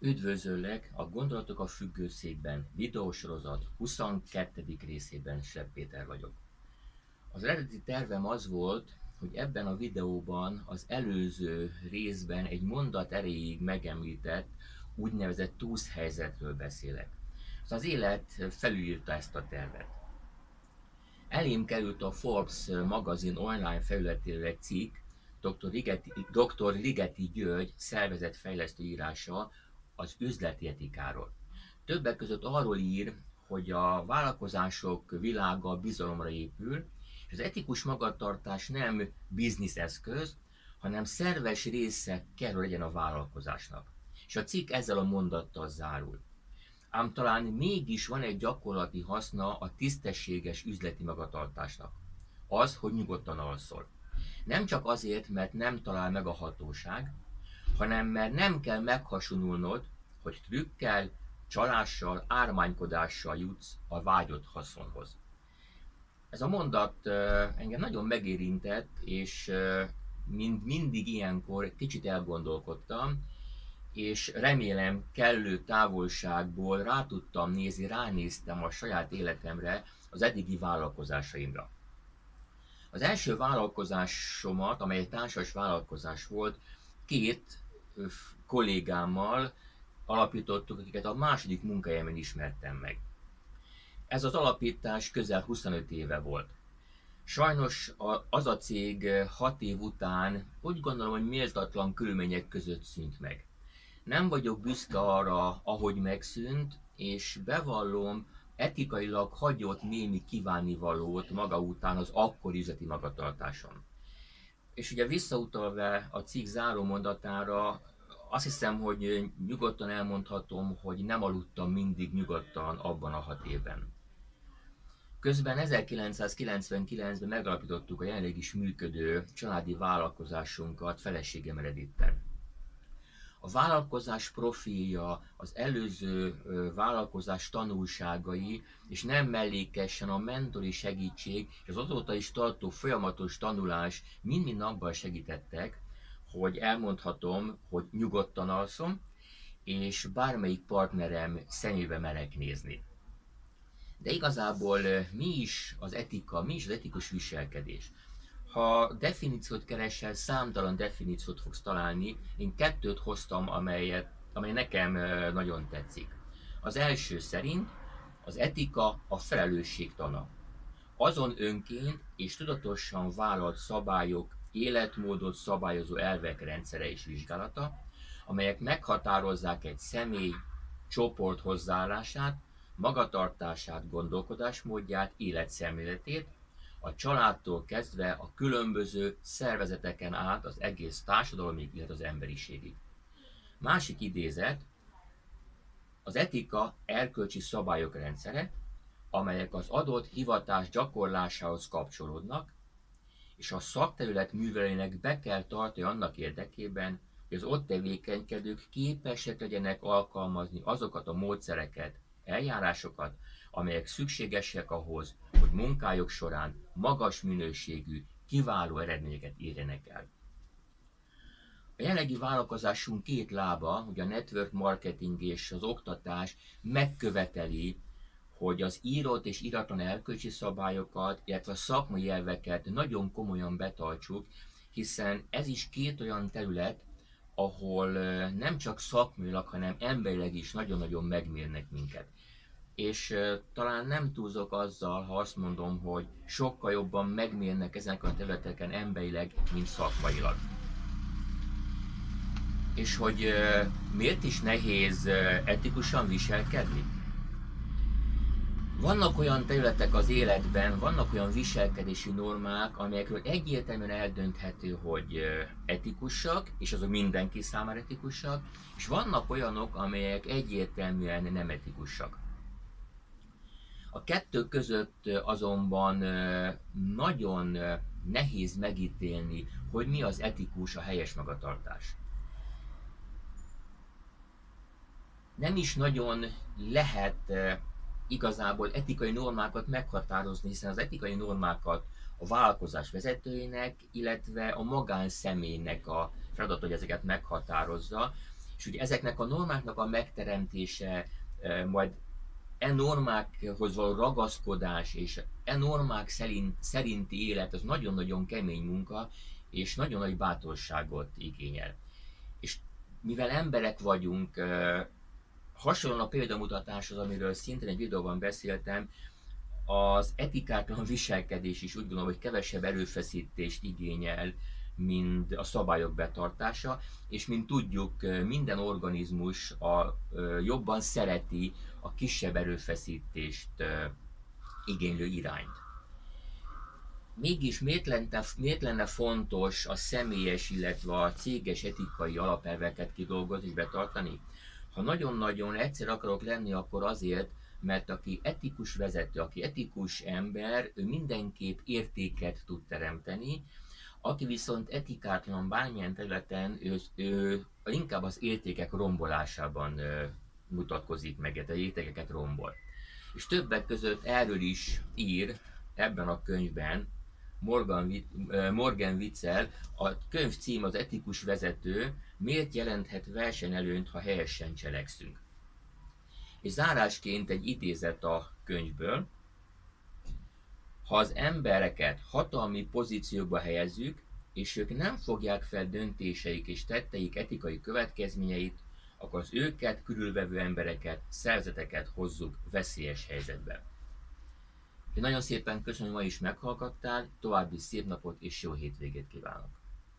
Üdvözöllek a Gondolatok a függőszékben videósorozat 22. részében Sepp Péter vagyok. Az eredeti tervem az volt, hogy ebben a videóban az előző részben egy mondat erejéig megemlített úgynevezett túszhelyzetről beszélek. Szóval az élet felülírta ezt a tervet. Elém került a Forbes magazin online felületéről egy cikk, dr. Ligeti, dr. Ligeti György szervezetfejlesztő írása az üzleti etikáról. Többek között arról ír, hogy a vállalkozások világa bizalomra épül, és az etikus magatartás nem bizniszeszköz, hanem szerves része kell, hogy legyen a vállalkozásnak. És a cikk ezzel a mondattal zárul. Ám talán mégis van egy gyakorlati haszna a tisztességes üzleti magatartásnak. Az, hogy nyugodtan alszol. Nem csak azért, mert nem talál meg a hatóság, hanem mert nem kell meghasonulnod, hogy trükkel, csalással, ármánykodással jutsz a vágyott haszonhoz. Ez a mondat engem nagyon megérintett, és mind, mindig ilyenkor kicsit elgondolkodtam, és remélem kellő távolságból rá tudtam nézni, ránéztem a saját életemre, az eddigi vállalkozásaimra. Az első vállalkozásomat, amely egy társas vállalkozás volt, két kollégámmal alapítottuk, akiket a második munkahelyemen ismertem meg. Ez az alapítás közel 25 éve volt. Sajnos az a cég 6 év után úgy gondolom, hogy méltatlan körülmények között szűnt meg. Nem vagyok büszke arra, ahogy megszűnt, és bevallom, etikailag hagyott némi kívánivalót maga után az akkori üzleti magatartáson. És ugye visszautalva a cikk záró mondatára, azt hiszem, hogy nyugodtan elmondhatom, hogy nem aludtam mindig nyugodtan abban a hat évben. Közben 1999-ben megalapítottuk a jelenleg is működő családi vállalkozásunkat feleségem Edittel. A vállalkozás profilja, az előző vállalkozás tanulságai, és nem mellékesen a mentori segítség, és az azóta is tartó folyamatos tanulás mind-mind abban segítettek, hogy elmondhatom, hogy nyugodtan alszom, és bármelyik partnerem szemébe merek nézni. De igazából mi is az etika, mi is az etikus viselkedés? Ha definíciót keresel, számtalan definíciót fogsz találni. Én kettőt hoztam, amelyet, amely nekem nagyon tetszik. Az első szerint az etika a felelősségtana. Azon önként és tudatosan vállalt szabályok, életmódot szabályozó elvek rendszere és vizsgálata, amelyek meghatározzák egy személy, csoport hozzáállását, magatartását, gondolkodásmódját, életszemléletét, a családtól kezdve a különböző szervezeteken át az egész társadalomig, illetve az emberiségig. Másik idézet, az etika erkölcsi szabályok rendszere, amelyek az adott hivatás gyakorlásához kapcsolódnak, és a szakterület művelének be kell tartani annak érdekében, hogy az ott tevékenykedők képesek legyenek alkalmazni azokat a módszereket, eljárásokat, amelyek szükségesek ahhoz, hogy munkájuk során magas minőségű, kiváló eredményeket érjenek el. A jelenlegi vállalkozásunk két lába, hogy a network marketing és az oktatás megköveteli, hogy az írott és íratlan elkölcsi szabályokat, illetve a szakmai elveket nagyon komolyan betartsuk, hiszen ez is két olyan terület, ahol nem csak szakmailag, hanem emberileg is nagyon-nagyon megmérnek minket és talán nem túlzok azzal, ha azt mondom, hogy sokkal jobban megmérnek ezeken a területeken emberileg, mint szakmailag. És hogy miért is nehéz etikusan viselkedni? Vannak olyan területek az életben, vannak olyan viselkedési normák, amelyekről egyértelműen eldönthető, hogy etikusak, és azok mindenki számára etikusak, és vannak olyanok, amelyek egyértelműen nem etikusak. A kettő között azonban nagyon nehéz megítélni, hogy mi az etikus, a helyes magatartás. Nem is nagyon lehet igazából etikai normákat meghatározni, hiszen az etikai normákat a vállalkozás vezetőjének, illetve a magánszemélynek a feladat, hogy ezeket meghatározza, És ugye ezeknek a normáknak a megteremtése, majd e normákhoz való ragaszkodás és e normák szerint, szerinti élet, az nagyon-nagyon kemény munka, és nagyon nagy bátorságot igényel. És mivel emberek vagyunk, hasonlóan a példamutatáshoz, amiről szintén egy videóban beszéltem, az etikátlan viselkedés is úgy gondolom, hogy kevesebb erőfeszítést igényel, mint a szabályok betartása, és mint tudjuk, minden organizmus a, jobban szereti a kisebb erőfeszítést igénylő irányt. Mégis miért lenne, miért lenne fontos a személyes, illetve a céges etikai alapelveket kidolgozni és betartani? Ha nagyon-nagyon egyszer akarok lenni, akkor azért, mert aki etikus vezető, aki etikus ember, ő mindenképp értéket tud teremteni, aki viszont etikátlan bármilyen területen, ő, ő inkább az értékek rombolásában ö, mutatkozik meg, a értékeket rombol. És többek között erről is ír ebben a könyvben Morgan, Morgan Witzel, a könyv cím az etikus vezető, miért jelenthet versenyelőnyt, ha helyesen cselekszünk. És zárásként egy idézet a könyvből, ha az embereket hatalmi pozíciókba helyezzük, és ők nem fogják fel döntéseik és tetteik etikai következményeit, akkor az őket körülvevő embereket, szerzeteket hozzuk veszélyes helyzetbe. Én nagyon szépen köszönöm, hogy ma is meghallgattál, további szép napot és jó hétvégét kívánok!